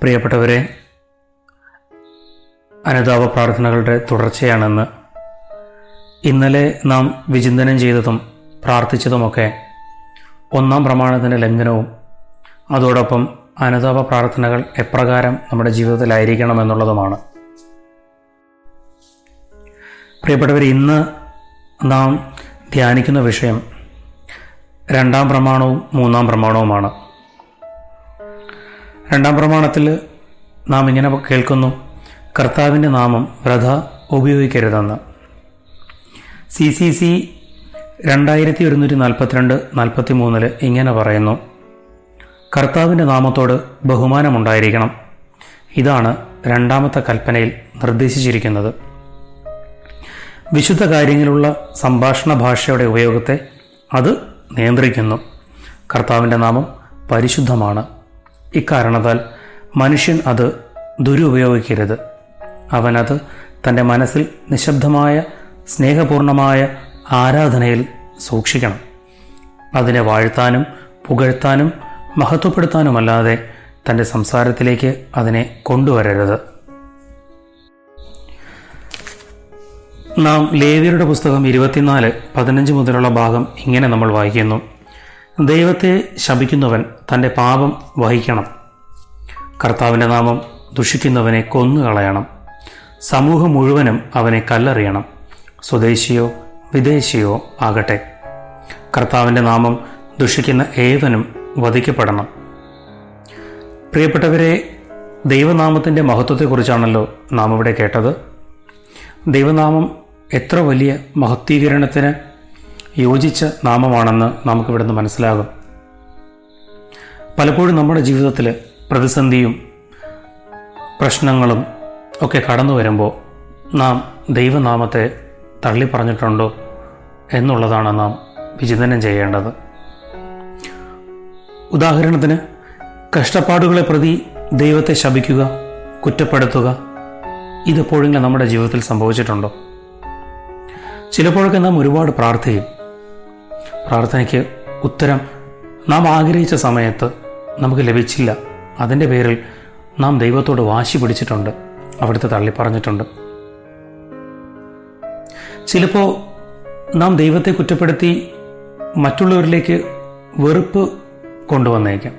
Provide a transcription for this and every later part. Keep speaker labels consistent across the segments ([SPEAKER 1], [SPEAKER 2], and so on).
[SPEAKER 1] പ്രിയപ്പെട്ടവരെ അനുതാപ പ്രാർത്ഥനകളുടെ തുടർച്ചയാണെന്ന്. ഇന്നലെ നാം വിചിന്തനം ചെയ്തതും പ്രാർത്ഥിച്ചതുമൊക്കെ ഒന്നാം പ്രമാണത്തിന്റെ ലംഘനവും അതോടൊപ്പം അനുതാപ പ്രാർത്ഥനകൾ എപ്രകാരം നമ്മുടെ ജീവിതത്തിലായിരിക്കണം എന്നുള്ളതുമാണ് പ്രിയപ്പെട്ടവർ ഇന്ന് നാം ധ്യാനിക്കുന്ന വിഷയം രണ്ടാം പ്രമാണവും മൂന്നാം പ്രമാണവുമാണ്. രണ്ടാം പ്രമാണത്തിൽ നാം ഇങ്ങനെ കേൾക്കുന്നു. കർത്താവിന്റെ നാമം വ്രത ഉപയോഗിക്കരുതെന്ന്. സി സി സി രണ്ടായിരത്തി ഒരുന്നൂറ്റി നാൽപ്പത്തിരണ്ട് നാൽപ്പത്തി മൂന്നിൽ ഇങ്ങനെ പറയുന്നു. കർത്താവിന്റെ നാമത്തോട് ബഹുമാനമുണ്ടായിരിക്കണം. ഇതാണ് രണ്ടാമത്തെ കൽപ്പനയിൽ നിർദ്ദേശിച്ചിരിക്കുന്നത്. വിശുദ്ധ കാര്യങ്ങളിലുള്ള സംഭാഷണ ഭാഷയുടെ ഉപയോഗത്തെ അത് നിയന്ത്രിക്കുന്നു. കർത്താവിന്റെ നാമം പരിശുദ്ധമാണ്. ഇക്കാരണത്താൽ മനുഷ്യൻ അത് ദുരുപയോഗിക്കരുത്. അവനത് തന്റെ മനസ്സിൽ നിശബ്ദമായ സ്നേഹപൂർണമായ ആരാധനയിൽ സൂക്ഷിക്കണം. അതിനെ വാഴ്ത്താനും പുകഴ്ത്താനും മഹത്വപ്പെടുത്താനുമല്ലാതെ തന്റെ സംസാരത്തിലേക്ക് അതിനെ കൊണ്ടുവരരുത്. നാം ലേവിയരുടെ പുസ്തകം ഇരുപത്തിനാല് പതിനഞ്ച് മുതലുള്ള ഭാഗം ഇങ്ങനെ നമ്മൾ വായിക്കുന്നു. ദൈവത്തെ ശപിക്കുന്നവൻ തന്റെ പാപം വഹിക്കണം. കർത്താവിന്റെ നാമം ദുഷിക്കുന്നവനെ കൊന്നുകളയണം. സമൂഹം മുഴുവനും അവനെ കല്ലെറിയണം. സ്വദേശിയോ വിദേശിയോ ആകട്ടെ. കർത്താവിന്റെ നാമം ദുഷിക്കുന്ന ഏവനും വധിക്കപ്പെടണം. പ്രിയപ്പെട്ടവരെ ദൈവനാമത്തിന്റെ മഹത്വത്തെക്കുറിച്ചാണല്ലോ നാം ഇവിടെ കേട്ടത്. ദൈവനാമം എത്ര വലിയ മഹത്വീകരണത്തിന് യോജിച്ച നാമമാണെന്ന് നമുക്കിവിടുന്ന് മനസ്സിലാകും. പലപ്പോഴും നമ്മുടെ ജീവിതത്തിൽ പ്രതിസന്ധിയും പ്രശ്നങ്ങളും ഒക്കെ കടന്നു വരുമ്പോൾ നാം ദൈവനാമത്തെ തള്ളി പറഞ്ഞിട്ടുണ്ടോ എന്നുള്ളതാണ് നാം വിചിന്തനം ചെയ്യേണ്ടത്. ഉദാഹരണത്തിന് കഷ്ടപ്പാടുകളെ പ്രതി ദൈവത്തെ ശപിക്കുക കുറ്റപ്പെടുത്തുക ഇതെപ്പോഴെങ്കിലും നമ്മുടെ ജീവിതത്തിൽ സംഭവിച്ചിട്ടുണ്ടോ? ചിലപ്പോഴൊക്കെ നാം ഒരുപാട് പ്രാർത്ഥിക്കും. പ്രാർത്ഥനയ്ക്ക് ഉത്തരം നാം ആഗ്രഹിച്ച സമയത്ത് നമുക്ക് ലഭിച്ചില്ല. അതിന്റെ പേരിൽ നാം ദൈവത്തോട് വാശി പിടിച്ചിട്ടുണ്ട്. അവിടുത്തെ തള്ളി പറഞ്ഞിട്ടുണ്ട്. ചിലപ്പോൾ നാം ദൈവത്തെ കുറ്റപ്പെടുത്തി മറ്റുള്ളവരിലേക്ക് വെറുപ്പ് കൊണ്ടുവന്നേക്കാം.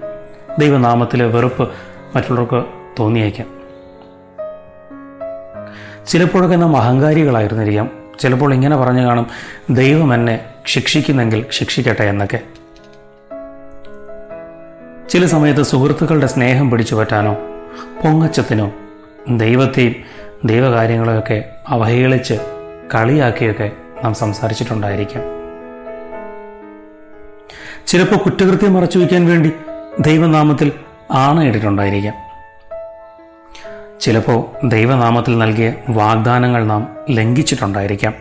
[SPEAKER 1] ദൈവനാമത്തിലെ വെറുപ്പ് മറ്റുള്ളവർക്ക് തോന്നിയേക്കാം. ചിലപ്പോഴൊക്കെ നാം അഹങ്കാരികളായിരുന്നിരിക്കാം. ചിലപ്പോൾ ഇങ്ങനെ പറഞ്ഞു കാണും ദൈവം എന്നെ ശിക്ഷിക്കുന്നെങ്കിൽ ശിക്ഷിക്കട്ടെ എന്നൊക്കെ. ചില സമയത്ത് സുഹൃത്തുക്കളുടെ സ്നേഹം പിടിച്ചു പറ്റാനോ പൊങ്ങച്ചത്തിനോ ദൈവത്തെയും ദൈവകാര്യങ്ങളെയൊക്കെ അവഹേളിച്ച് കളിയാക്കിയൊക്കെ നാം സംസാരിച്ചിട്ടുണ്ടായിരിക്കാം. ചിലപ്പോൾ കുറ്റകൃത്യം മറച്ചു വയ്ക്കാൻ വേണ്ടി ദൈവനാമത്തിൽ ആണയിട്ടിട്ടുണ്ടായിരിക്കാം. ചിലപ്പോൾ ദൈവനാമത്തിൽ നൽകിയ വാഗ്ദാനങ്ങൾ നാം ലംഘിച്ചിട്ടുണ്ടായിരിക്കാം.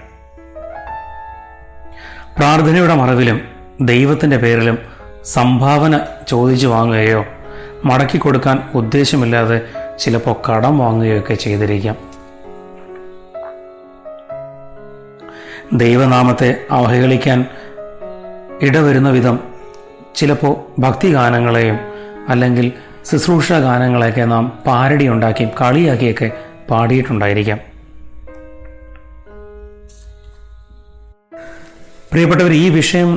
[SPEAKER 1] പ്രാർത്ഥനയുടെ മറവിലും ദൈവത്തിന്റെ പേരിലും സംഭാവന ചോദിച്ചു വാങ്ങുകയോ മടക്കി കൊടുക്കാൻ ഉദ്ദേശമില്ലാതെ ചിലപ്പോൾ കടം വാങ്ങുകയൊക്കെ ചെയ്തിരിക്കാം. ദൈവനാമത്തെ അവഹേളിക്കാൻ ഇടവരുന്ന വിധം ചിലപ്പോൾ ഭക്തിഗാനങ്ങളെയും അല്ലെങ്കിൽ ശുശ്രൂഷ ഗാനങ്ങളെയൊക്കെ നാം പാരടി ഉണ്ടാക്കിയും കളിയാക്കിയൊക്കെ പാടിയിട്ടുണ്ടായിരിക്കാം. പ്രിയപ്പെട്ടവർ ഈ വിഷയം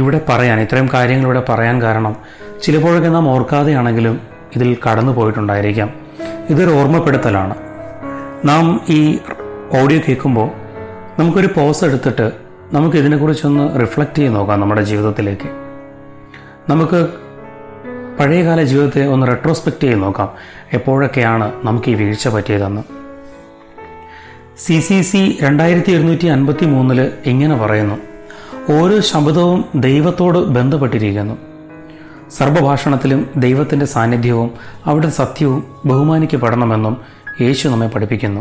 [SPEAKER 1] ഇവിടെ പറയാൻ ഇത്രയും കാര്യങ്ങൾ ഇവിടെ പറയാൻ കാരണം ചിലപ്പോഴൊക്കെ നാം ഓർക്കാതെയാണെങ്കിലും ഇതിൽ കടന്നു പോയിട്ടുണ്ടായിരിക്കാം. ഇതൊരു ഓർമ്മപ്പെടുത്തലാണ്. നാം ഈ ഓഡിയോ കേൾക്കുമ്പോൾ നമുക്കൊരു പോസ് എടുത്തിട്ട് നമുക്ക് ഇതിനെക്കുറിച്ചൊന്ന് റിഫ്ലക്റ്റ് ചെയ്ത് നോക്കാം നമ്മുടെ ജീവിതത്തിലേക്ക്. നമുക്ക് പഴയകാല ജീവിതത്തെ ഒന്ന് റെട്രോസ്പെക്റ്റ് ചെയ്ത് നോക്കാം. എപ്പോഴൊക്കെയാണ് നമുക്ക് ഈ വീഴ്ച പറ്റിയതെന്ന്. സി സി സി രണ്ടായിരത്തി ഒരുന്നൂറ്റി അൻപത്തി മൂന്നിൽ ഇങ്ങനെ പറയുന്നു. ഓരോ ശബ്ദവും ദൈവത്തോട് ബന്ധപ്പെട്ടിരിക്കുന്നു. സർവഭാഷണത്തിലും ദൈവത്തിന്റെ സാന്നിധ്യവും അവിടെ സത്യവും ബഹുമാനിക്കപ്പെടണമെന്നും യേശു നമ്മെ പഠിപ്പിക്കുന്നു.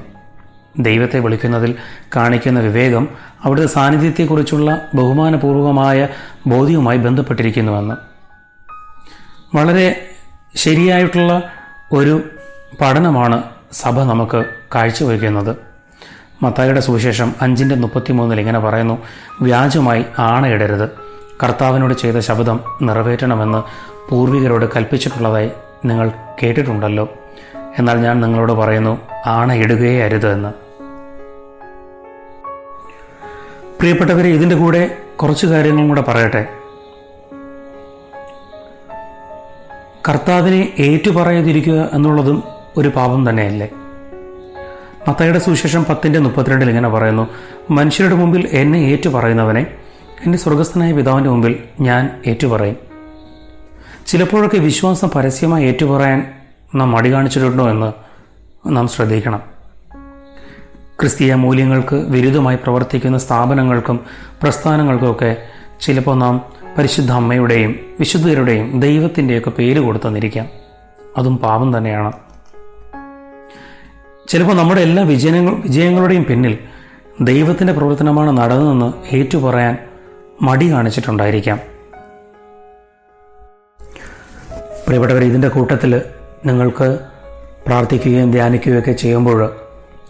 [SPEAKER 1] ദൈവത്തെ വിളിക്കുന്നതിൽ കാണിക്കുന്ന വിവേകം അവിടുത്തെ സാന്നിധ്യത്തെക്കുറിച്ചുള്ള ബഹുമാനപൂർവമായ ബോധ്യവുമായി ബന്ധപ്പെട്ടിരിക്കുന്നുവെന്ന്. വളരെ ശരിയായിട്ടുള്ള ഒരു പഠനമാണ് സഭ നമുക്ക് കാഴ്ചവെക്കുന്നത് മത്തായിയുടെ സുവിശേഷം അഞ്ചിന്റെ മുപ്പത്തിമൂന്നിൽ ഇങ്ങനെ പറയുന്നു വ്യാജമായി ആണയിടരുത്. കർത്താവിനോട് ചെയ്ത ശബ്ദം നിറവേറ്റണമെന്ന് പൂർവികരോട് കൽപ്പിച്ചിട്ടുള്ളതായി നിങ്ങൾ കേട്ടിട്ടുണ്ടല്ലോ. എന്നാൽ ഞാൻ നിങ്ങളോട് പറയുന്നു ആണയിടുകയേ അരുത് എന്ന്. പ്രിയപ്പെട്ടവരെ ഇതിന്റെ കൂടെ കുറച്ച് കാര്യങ്ങളും കൂടെ പറയട്ടെ. കർത്താവിനെ ഏറ്റുപറയാതിരിക്കുക എന്നുള്ളതും ഒരു പാപം തന്നെയല്ലേ? മത്തയുടെ സുവിശേഷം പത്തിന്റെ മുപ്പത്തിരണ്ടിൽ ഇങ്ങനെ പറയുന്നു മനുഷ്യരുടെ മുമ്പിൽ എന്നെ ഏറ്റുപറയുന്നവനെ എന്റെ സ്വർഗസ്ഥനായ പിതാവിന്റെ മുമ്പിൽ ഞാൻ ഏറ്റുപറയും. ചിലപ്പോഴൊക്കെ വിശ്വാസം പരസ്യമായി ഏറ്റുപറയാൻ നാം മടി കാണിച്ചിട്ടുണ്ടോ എന്ന് നാം ശ്രദ്ധിക്കണം. ക്രിസ്തീയ മൂല്യങ്ങൾക്ക് വിരുദ്ധമായി പ്രവർത്തിക്കുന്ന സ്ഥാപനങ്ങൾക്കും പ്രസ്ഥാനങ്ങൾക്കുമൊക്കെ ചിലപ്പോൾ നാം പരിശുദ്ധ അമ്മയുടെയും വിശുദ്ധരുടെയും ദൈവത്തിന്റെയൊക്കെ പേര് കൊടുത്തെന്നിരിക്കാം അതും പാപം തന്നെയാണ്. ചിലപ്പോൾ നമ്മുടെ എല്ലാ വിജയങ്ങൾ വിജയങ്ങളുടെയും പിന്നിൽ ദൈവത്തിന്റെ പ്രവർത്തനമാണ് നടന്നതെന്ന് ഏറ്റുപറയാൻ മടി കാണിച്ചിട്ടുണ്ടായിരിക്കാം. പ്രിയപ്പെട്ടവർ ഇതിന്റെ കൂട്ടത്തിൽ നിങ്ങൾക്ക് പ്രാർത്ഥിക്കുകയും ധ്യാനിക്കുകയൊക്കെ ചെയ്യുമ്പോൾ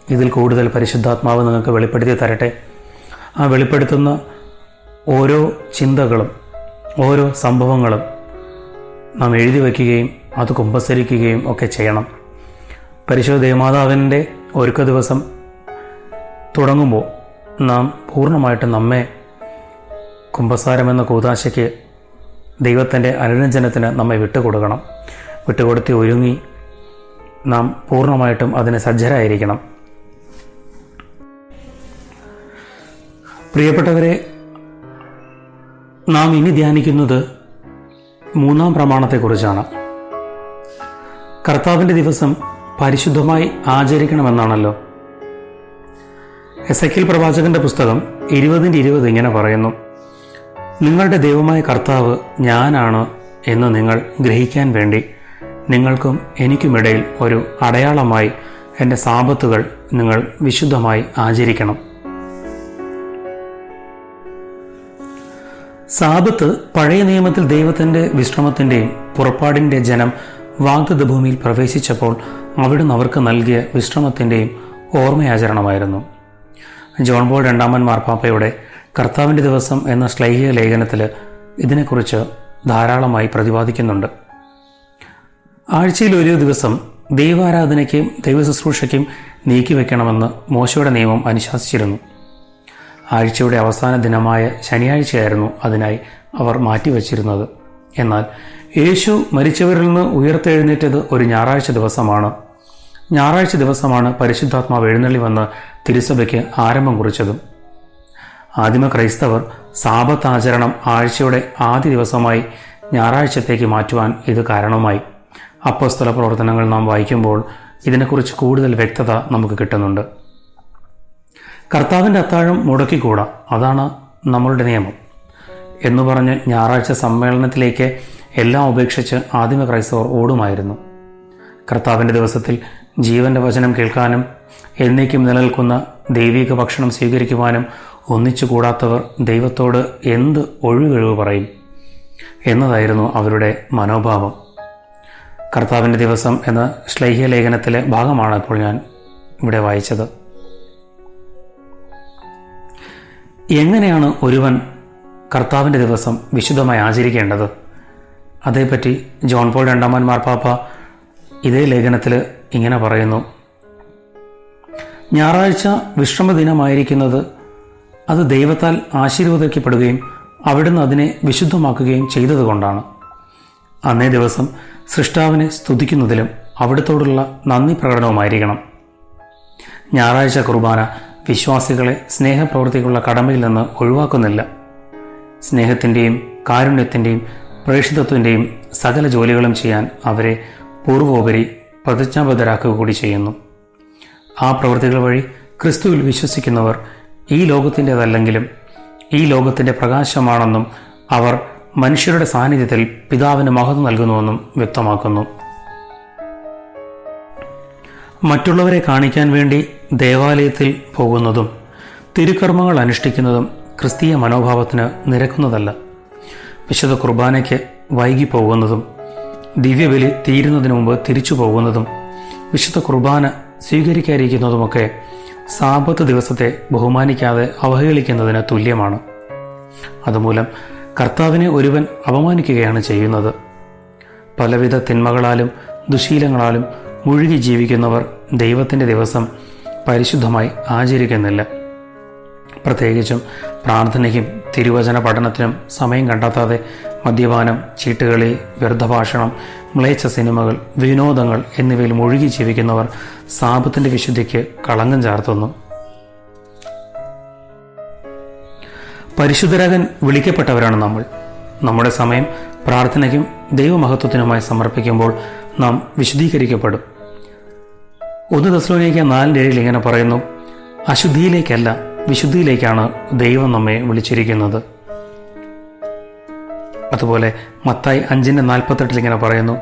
[SPEAKER 1] ഇതിൽ കൂടുതൽ പരിശുദ്ധാത്മാവ് നിങ്ങൾക്ക് വെളിപ്പെടുത്തി തരട്ടെ. ആ വെളിപ്പെടുത്തുന്ന ഓരോ ചിന്തകളും ഓരോ സംഭവങ്ങളും നാം എഴുതി വയ്ക്കുകയും അത് കുമ്പസരിക്കുകയും ഒക്കെ ചെയ്യണം. പരിശുദ്ധ ദേവമാതാവിന്റെ ഒരുക്ക ദിവസം തുടങ്ങുമ്പോൾ നാം പൂർണമായിട്ടും നമ്മെ കുംഭസാരം എന്ന കൂതാശയ്ക്ക് ദൈവത്തിന്റെ അനുരഞ്ജനത്തിന് നമ്മെ വിട്ടുകൊടുക്കണം. വിട്ടുകൊടുത്തി ഒരുങ്ങി നാം പൂർണമായിട്ടും അതിന് സജ്ജരായിരിക്കണം. പ്രിയപ്പെട്ടവരെ നാം ഇനി ധ്യാനിക്കുന്നത് മൂന്നാം പ്രമാണത്തെക്കുറിച്ചാണ്. കർത്താവിന്റെ ദിവസം പരിശുദ്ധമായി ആചരിക്കണമെന്നാണല്ലോ. എസക്കിൽ പ്രവാചകന്റെ പുസ്തകം ഇരുപതിന്റെ ഇരുപത് ഇങ്ങനെ പറയുന്നു. നിങ്ങളുടെ ദൈവമായ കർത്താവ് ഞാനാണ് എന്ന് നിങ്ങൾ ഗ്രഹിക്കാൻ വേണ്ടി നിങ്ങൾക്കും എനിക്കുമിടയിൽ ഒരു അടയാളമായി എന്റെ സാപത്തുകൾ നിങ്ങൾ വിശുദ്ധമായി ആചരിക്കണം. സാപത്ത് പഴയ നിയമത്തിൽ ദൈവത്തിന്റെ വിശ്രമത്തിന്റെയും പുറപ്പാടിന്റെ ജനം വാഗ്ദത്ത ഭൂമിയിൽ പ്രവേശിച്ചപ്പോൾ അവിടുന്ന് അവർക്ക് നൽകിയ വിശ്രമത്തിന്റെയും ഓർമ്മയാചരണമായിരുന്നു. ജോൺ ബോൾ രണ്ടാമൻ മാർപ്പാപ്പയുടെ കർത്താവിന്റെ ദിവസം എന്ന ശ്ലൈഹിക ലേഖനത്തിൽ ഇതിനെക്കുറിച്ച് ധാരാളമായി പ്രതിപാദിക്കുന്നുണ്ട്. ആഴ്ചയിൽ ഒരു ദിവസം ദൈവാരാധനയ്ക്കും ദൈവശുശ്രൂഷയ്ക്കും നീക്കിവെക്കണമെന്ന് മോശയുടെ നിയമം അനുശാസിച്ചിരുന്നു. ആഴ്ചയുടെ അവസാന ദിനമായ ശനിയാഴ്ചയായിരുന്നു അതിനായി അവർ മാറ്റിവച്ചിരുന്നത്. എന്നാൽ യേശു മരിച്ചവരിൽ നിന്ന് ഉയർത്തെഴുന്നേറ്റത് ഒരു ഞായറാഴ്ച ദിവസമാണ്. ഞായറാഴ്ച ദിവസമാണ് പരിശുദ്ധാത്മാവ് എഴുന്നള്ളി വന്ന് തിരുസഭയ്ക്ക് ആരംഭം കുറിച്ചതും. ആദിമ ക്രൈസ്തവർ സാപത്ത് ആചരണം ആഴ്ചയുടെ ആദ്യ ദിവസമായി ഞായറാഴ്ചത്തേക്ക് മാറ്റുവാൻ ഇത് കാരണമായി. അപ്പസ്തല പ്രവർത്തനങ്ങൾ നാം വായിക്കുമ്പോൾ ഇതിനെക്കുറിച്ച് കൂടുതൽ വ്യക്തത നമുക്ക് കിട്ടുന്നുണ്ട്. കർത്താവിന്റെ അത്താഴം മുടക്കിക്കൂടാ. അതാണ് നമ്മളുടെ നിയമം. എന്ന് പറഞ്ഞ് ഞായറാഴ്ച സമ്മേളനത്തിലേക്ക് എല്ലാം ഉപേക്ഷിച്ച് ആദിമ ക്രൈസ്തവർ ഓടുമായിരുന്നു. കർത്താവിന്റെ ദിവസത്തിൽ ജീവന്റെ വചനം കേൾക്കാനും എന്നേക്കും നിലനിൽക്കുന്ന ദൈവിക ഭക്ഷണം സ്വീകരിക്കുവാനും ഒന്നിച്ചു കൂടാത്തവർ ദൈവത്തോട് എന്ത് ഒഴികഴിവ് പറയും? എന്നതായിരുന്നു അവരുടെ മനോഭാവം. കർത്താവിന്റെ ദിവസം എന്ന ശ്ലൈഹ്യ ലേഖനത്തിലെ ഭാഗമാണ് ഇപ്പോൾ ഞാൻ ഇവിടെ വായിച്ചത്. എങ്ങനെയാണ് ഒരുവൻ കർത്താവിന്റെ ദിവസം വിശുദ്ധമായി ആചരിക്കേണ്ടത്? അതേപ്പറ്റി ജോൺ പോൾ രണ്ടാമൻ മാർപ്പാപ്പ ഇതേ ലേഖനത്തിൽ ഇങ്ങനെ പറയുന്നു. ഞായറാഴ്ച വിശ്രമദിനമായിരിക്കുന്നത് അത് ദൈവത്താൽ ആശീർവദിക്കപ്പെടുകയും അവിടുന്ന് അതിനെ വിശുദ്ധമാക്കുകയും ചെയ്തതുകൊണ്ടാണ്. അന്നേ ദിവസം സൃഷ്ടാവിനെ സ്തുതിക്കുന്നതിലും അവിടത്തോടുള്ള നന്ദി പ്രകടനവുമായിരിക്കണം. ഞായറാഴ്ച കുർബാന വിശ്വാസികളെ സ്നേഹപ്രവൃത്തിക്കുള്ള കടമയിൽ നിന്ന് ഒഴിവാക്കുന്നില്ല. സ്നേഹത്തിന്റെയും കാരുണ്യത്തിന്റെയും പ്രേക്ഷിതത്വത്തിന്റെയും സകല ജോലികളും ചെയ്യാൻ അവരെ പൂർവോപരി പ്രതിജ്ഞാബദ്ധരാക്കുക കൂടി ചെയ്യുന്നു. ആ പ്രവൃത്തികൾ വഴി ക്രിസ്തുവിൽ വിശ്വസിക്കുന്നവർ ഈ ലോകത്തിന്റെതല്ലെങ്കിലും ഈ ലോകത്തിന്റെ പ്രകാശമാണെന്നും അവർ മനുഷ്യരുടെ സാന്നിധ്യത്തിൽ പിതാവിന് മഹത്വം നൽകുന്നുവെന്നും വ്യക്തമാക്കുന്നു. മറ്റുള്ളവരെ കാണിക്കാൻ വേണ്ടി ദേവാലയത്തിൽ പോകുന്നതും തിരുക്കർമ്മങ്ങൾ അനുഷ്ഠിക്കുന്നതും ക്രിസ്തീയ മനോഭാവത്തിന് നിരക്കുന്നതല്ല. വിശുദ്ധ കുർബാനയ്ക്ക് വൈകി പോകുന്നതും ദിവ്യബലി തീരുന്നതിന് മുമ്പ് തിരിച്ചു പോകുന്നതും വിശുദ്ധ കുർബാന സ്വീകരിക്കാതിരിക്കുന്നതുമൊക്കെ സാപത്ത് ദിവസത്തെ ബഹുമാനിക്കാതെ അവഹേളിക്കുന്നതിന് തുല്യമാണ്. അതുമൂലം കർത്താവിനെ ഒരുവൻ അപമാനിക്കുകയാണ് ചെയ്യുന്നത്. പലവിധ തിന്മകളാലും ദുശീലങ്ങളാലും മുഴുകി ജീവിക്കുന്നവർ ദൈവത്തിന്റെ ദിവസം പരിശുദ്ധമായി ആചരിക്കുന്നില്ല. പ്രത്യേകിച്ചും പ്രാർത്ഥനയ്ക്കും തിരുവചന പഠനത്തിനും സമയം കണ്ടെത്താതെ മദ്യപാനം ചീട്ടുകളി വ്യർത്ഥഭാഷണം മ്ലേച്ഛ സിനിമകൾ വിനോദങ്ങൾ എന്നിവയിൽ മുഴുകി ജീവിക്കുന്നവർ സാപത്തിന്റെ വിശുദ്ധിക്ക് കളങ്കം ചാർത്തുന്നു. പരിശുദ്ധരാകൻ വിളിക്കപ്പെട്ടവരാണ് നമ്മൾ. നമ്മുടെ സമയം പ്രാർത്ഥനയ്ക്കും ദൈവമഹത്വത്തിനുമായി സമർപ്പിക്കുമ്പോൾ നാം വിശുദ്ധീകരിക്കപ്പെടും. ഒന്ന് ദസ്ലോനിക്ക് നാലിന്റെ ഏഴിൽ ഇങ്ങനെ പറയുന്നു അശുദ്ധിയിലേക്കല്ല വിശുദ്ധിയിലേക്കാണ് ദൈവം നമ്മെ വിളിച്ചിരിക്കുന്നത്. അതുപോലെ മത്തായി അഞ്ചിന്റെ നാൽപ്പത്തെട്ടിൽ ഇങ്ങനെ പറയുന്നു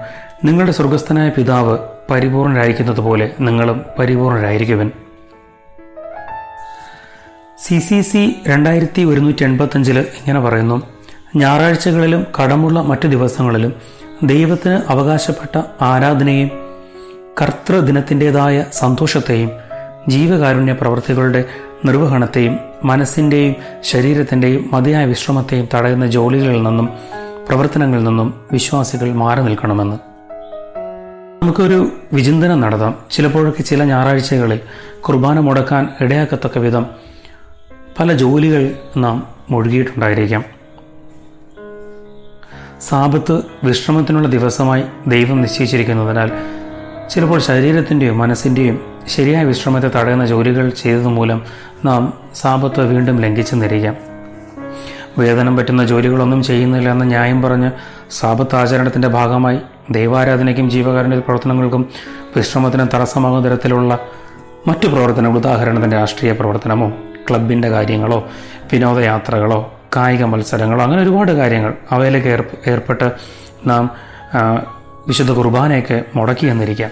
[SPEAKER 1] നിങ്ങളുടെ സ്വർഗസ്ഥനായ പിതാവ് പരിപൂർണരായിരിക്കുന്നത് പോലെ നിങ്ങളും പരിപൂർണരായിരിക്കുവൻ. സി സി സി രണ്ടായിരത്തി ഒരുന്നൂറ്റി എൺപത്തഞ്ചിൽ ഇങ്ങനെ പറയുന്നു ഞായറാഴ്ചകളിലും കടമുള്ള മറ്റു ദിവസങ്ങളിലും ദൈവത്തിന് അവകാശപ്പെട്ട ആരാധനയും കർത്തൃദിനത്തിന്റെതായ സന്തോഷത്തെയും ജീവകാരുണ്യ പ്രവൃത്തികളുടെ നിർവഹണത്തെയും മനസ്സിന്റെയും ശരീരത്തിന്റെയും മതിയായ വിശ്രമത്തെയും തടയുന്ന ജോലികളിൽ നിന്നും പ്രവർത്തനങ്ങളിൽ നിന്നും വിശ്വാസികൾ മാറി നിൽക്കണമെന്ന്. നമുക്കൊരു വിചിന്തനം നടത്താം. ചിലപ്പോഴൊക്കെ ചില ഞായറാഴ്ചകളിൽ കുർബാന മുടക്കാൻ ഇടയാക്കത്തക്ക വിധം പല ജോലികൾ നാം മുഴുകിയിട്ടുണ്ടായിരിക്കാം. സാപത്ത് വിശ്രമത്തിനുള്ള ദിവസമായി ദൈവം നിശ്ചയിച്ചിരിക്കുന്നതിനാൽ ചിലപ്പോൾ ശരീരത്തിന്റെയും മനസ്സിന്റെയും ശരിയായ വിശ്രമത്തെ തടയുന്ന ജോലികൾ ചെയ്തത് മൂലം നാം സാപത്വ വീണ്ടും ലംഘിച്ചെന്നിരിക്കാം വേതനം പറ്റുന്ന ജോലികളൊന്നും ചെയ്യുന്നില്ല എന്ന ന്യായം പറഞ്ഞ് സാപത്ത് ആചരണത്തിന്റെ ഭാഗമായി ദൈവാരാധനയ്ക്കും ജീവകാരുണ്യ പ്രവർത്തനങ്ങൾക്കും വിശ്രമത്തിനും തടസ്സമാകുന്ന തരത്തിലുള്ള മറ്റു പ്രവർത്തനങ്ങൾ ഉദാഹരണത്തിന് രാഷ്ട്രീയ പ്രവർത്തനമോ ക്ലബിന്റെ കാര്യങ്ങളോ വിനോദയാത്രകളോ കായിക മത്സരങ്ങളോ അങ്ങനെ ഒരുപാട് കാര്യങ്ങൾ അവയിലേക്ക് ഏർപ്പ് ഏർപ്പെട്ട് നാം വിശുദ്ധ കുർബാനയൊക്കെ മുടക്കി എന്നിരിക്കാം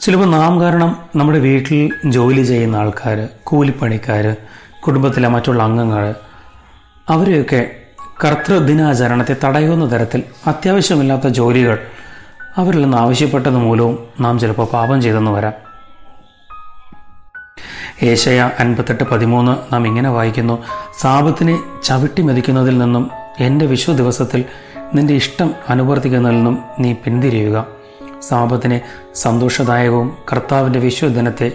[SPEAKER 1] ചിലപ്പോൾ നാം കാരണം നമ്മുടെ വീട്ടിൽ ജോലി ചെയ്യുന്ന ആൾക്കാർ കൂലിപ്പണിക്കാർ കുടുംബത്തിലെ മറ്റുള്ള അംഗങ്ങൾ അവരെയൊക്കെ കർത്തൃദിനാചരണത്തെ തടയുന്ന തരത്തിൽ അത്യാവശ്യമില്ലാത്ത ജോലികൾ അവരിൽ നിന്ന് ആവശ്യപ്പെട്ടത് മൂലവും നാം ചിലപ്പോൾ പാപം ചെയ്തെന്ന് വരാം. ഏശയ അൻപത്തെട്ട് പതിമൂന്ന് നാം ഇങ്ങനെ വായിക്കുന്നു സാപത്തിനെ ചവിട്ടി മെതിക്കുന്നതിൽ നിന്നും എന്റെ വിശ്വ ദിവസത്തിൽ നിന്റെ ഇഷ്ടം അനുവർത്തിക്കുന്നതിൽ നിന്നും നീ പിന്തിരിയുക. സാപത്തിനെ സന്തോഷദായകവും കർത്താവിന്റെ വിശ്വദിനത്തെ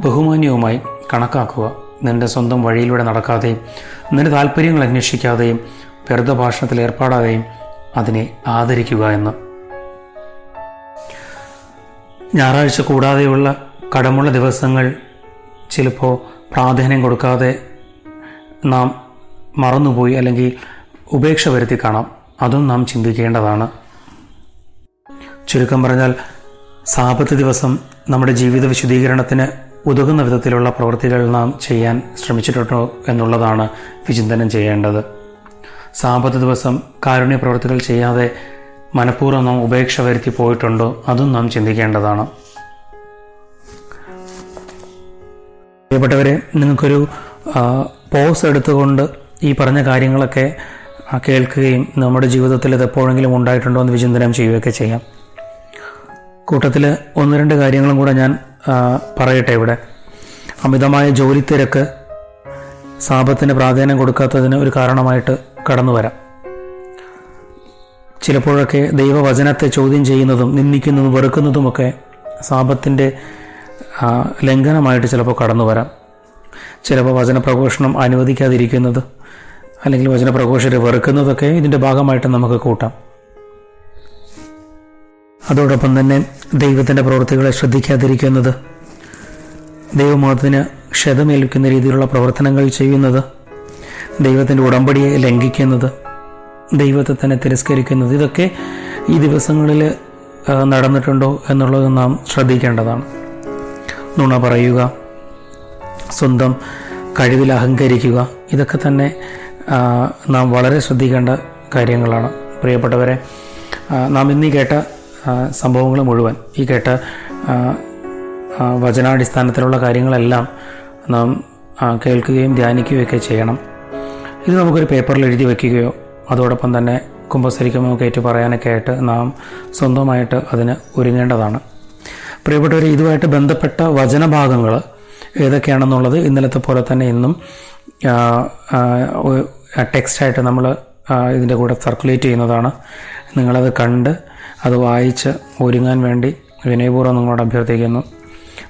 [SPEAKER 1] ബഹുമാന്യവുമായി കണക്കാക്കുക. നിന്റെ സ്വന്തം വഴിയിലൂടെ നടക്കാതെയും നിന്റെ താല്പര്യങ്ങൾ അന്വേഷിക്കാതെയും വെറുതെ ഭാഷണത്തിൽ ഏർപ്പാടാതെയും അതിനെ ആദരിക്കുക എന്ന്. ഞായറാഴ്ച കൂടാതെയുള്ള കടമുള്ള ദിവസങ്ങൾ ചിലപ്പോൾ പ്രാധാന്യം കൊടുക്കാതെ നാം മറന്നുപോയി അല്ലെങ്കിൽ ഉപേക്ഷ വരുത്തി കാണാം. അതും നാം ചിന്തിക്കേണ്ടതാണ്. ചുരുക്കം പറഞ്ഞാൽ സാപത്ത് ദിവസം നമ്മുടെ ജീവിത വിശുദ്ധീകരണത്തിന് ഉതകുന്ന വിധത്തിലുള്ള പ്രവൃത്തികൾ നാം ചെയ്യാൻ ശ്രമിച്ചിട്ടുണ്ടോ എന്നുള്ളതാണ് വിചിന്തനം ചെയ്യേണ്ടത്. സാപത്ത് ദിവസം കാരുണ്യ പ്രവൃത്തികൾ ചെയ്യാതെ മനഃപൂർവം നാം ഉപേക്ഷ വരുത്തി പോയിട്ടുണ്ടോ അതും നാം ചിന്തിക്കേണ്ടതാണ്. പ്രിയപ്പെട്ടവരെ നിങ്ങൾക്കൊരു പോസ് എടുത്തുകൊണ്ട് ഈ പറഞ്ഞ കാര്യങ്ങളൊക്കെ കേൾക്കുകയും നമ്മുടെ ജീവിതത്തിൽ ഇത് എപ്പോഴെങ്കിലും ഉണ്ടായിട്ടുണ്ടോ എന്ന് വിചിന്തനം ചെയ്യുകയൊക്കെ ചെയ്യാം. കൂട്ടത്തിൽ ഒന്ന് രണ്ട് കാര്യങ്ങളും കൂടെ ഞാൻ പറയട്ടെ ഇവിടെ. അമിതമായ ജോലി തിരക്ക് സാപത്തിന് പ്രാധാന്യം കൊടുക്കാത്തതിന് ഒരു കാരണമായിട്ട് കടന്നു വരാം. ചിലപ്പോഴൊക്കെ ദൈവവചനത്തെ ചോദ്യം ചെയ്യുന്നതും നിന്ദിക്കുന്നതും വെറുക്കുന്നതുമൊക്കെ സാപത്തിന്റെ ലംഘനമായിട്ട് ചിലപ്പോൾ കടന്നു വരാം. ചിലപ്പോൾ വചനപ്രഘോഷണം അനുവദിക്കാതിരിക്കുന്നത് അല്ലെങ്കിൽ വചനപ്രഘോഷരെ വെറുക്കുന്നതൊക്കെ ഇതിന്റെ ഭാഗമായിട്ട് നമുക്ക് കൂട്ടാം. അതോടൊപ്പം തന്നെ ദൈവത്തിന്റെ പ്രവൃത്തികളെ ശ്രദ്ധിക്കാതിരിക്കുന്നത് ദൈവമതത്തിന് ക്ഷതമേൽക്കുന്ന രീതിയിലുള്ള പ്രവർത്തനങ്ങൾ ചെയ്യുന്നത് ദൈവത്തിന്റെ ഉടമ്പടിയെ ലംഘിക്കുന്നത് ദൈവത്തെ തന്നെ തിരസ്കരിക്കുന്നത് ഇതൊക്കെ ഈ ദിവസങ്ങളിൽ നടന്നിട്ടുണ്ടോ എന്നുള്ളത് നാം ശ്രദ്ധിക്കേണ്ടതാണ്. നുണ പറയുക സ്വന്തം കഴിവിൽ അഹങ്കരിക്കുക ഇതൊക്കെ തന്നെ നാം വളരെ ശ്രദ്ധിക്കേണ്ട കാര്യങ്ങളാണ്. പ്രിയപ്പെട്ടവരെ നാം ഇന്നീ കേട്ട സംഭവങ്ങൾ മുഴുവൻ ഈ കേട്ട വചനാടിസ്ഥാനത്തിലുള്ള കാര്യങ്ങളെല്ലാം നാം കേൾക്കുകയും ധ്യാനിക്കുകയൊക്കെ ചെയ്യണം. ഇത് നമുക്കൊരു പേപ്പറിൽ എഴുതി വയ്ക്കുകയോ അതോടൊപ്പം തന്നെ കുമ്പസരിക്കുമോ കയറ്റി പറയാനൊക്കെ ആയിട്ട് നാം സ്വന്തമായിട്ട് അതിന് ഒരുങ്ങേണ്ടതാണ്. പ്രിയപ്പെട്ടവർ ഇതുമായിട്ട് ബന്ധപ്പെട്ട വചനഭാഗങ്ങൾ ഏതൊക്കെയാണെന്നുള്ളത് ഇന്നലത്തെ പോലെ തന്നെ ഇന്നും ടെക്സ്റ്റായിട്ട് നമ്മൾ ഇതിന്റെ കൂടെ സർക്കുലേറ്റ് ചെയ്യുന്നതാണ്. നിങ്ങളത് കണ്ട് അത് വായിച്ച് ഒരുങ്ങാൻ വേണ്ടി വിനയപൂർവം നിങ്ങളോട് അഭ്യർത്ഥിക്കുന്നു.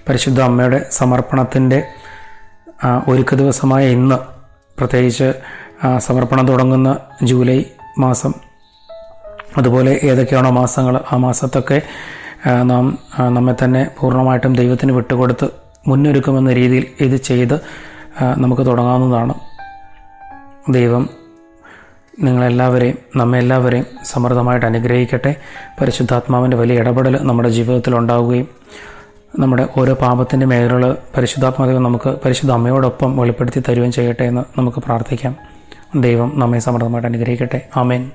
[SPEAKER 1] പരിശുദ്ധ അമ്മയുടെ സമർപ്പണത്തിന്റെ ഒരുക്ക ദിവസമായ ഇന്ന് പ്രത്യേകിച്ച് സമർപ്പണം തുടങ്ങുന്ന ജൂലൈ മാസം അതുപോലെ ഏതൊക്കെയാണോ മാസങ്ങൾ ആ മാസത്തൊക്കെ നാം നമ്മെ തന്നെ പൂർണമായിട്ടും ദൈവത്തിന് വിട്ടുകൊടുത്ത് മുന്നൊരുക്കുമെന്ന രീതിയിൽ ഇത് ചെയ്ത് നമുക്ക് തുടങ്ങാവുന്നതാണ്. ദൈവം നിങ്ങളെല്ലാവരെയും നമ്മെല്ലാവരെയും സമൃദ്ധമായിട്ട് അനുഗ്രഹിക്കട്ടെ. പരിശുദ്ധാത്മാവിന്റെ വലിയ ഇടപെടൽ നമ്മുടെ ജീവിതത്തിൽ ഉണ്ടാവുകയും നമ്മുടെ ഓരോ പാപത്തിന്റെ മേഖലകൾ പരിശുദ്ധാത്മാദൈവം നമുക്ക് പരിശുദ്ധ അമ്മയോടൊപ്പം വെളിപ്പെടുത്തി തരുകയും ചെയ്യട്ടെ എന്ന് നമുക്ക് പ്രാർത്ഥിക്കാം. ദൈവം നമ്മെ സമൃദ്ധമായിട്ട് അനുഗ്രഹിക്കട്ടെ. ആമേൻ.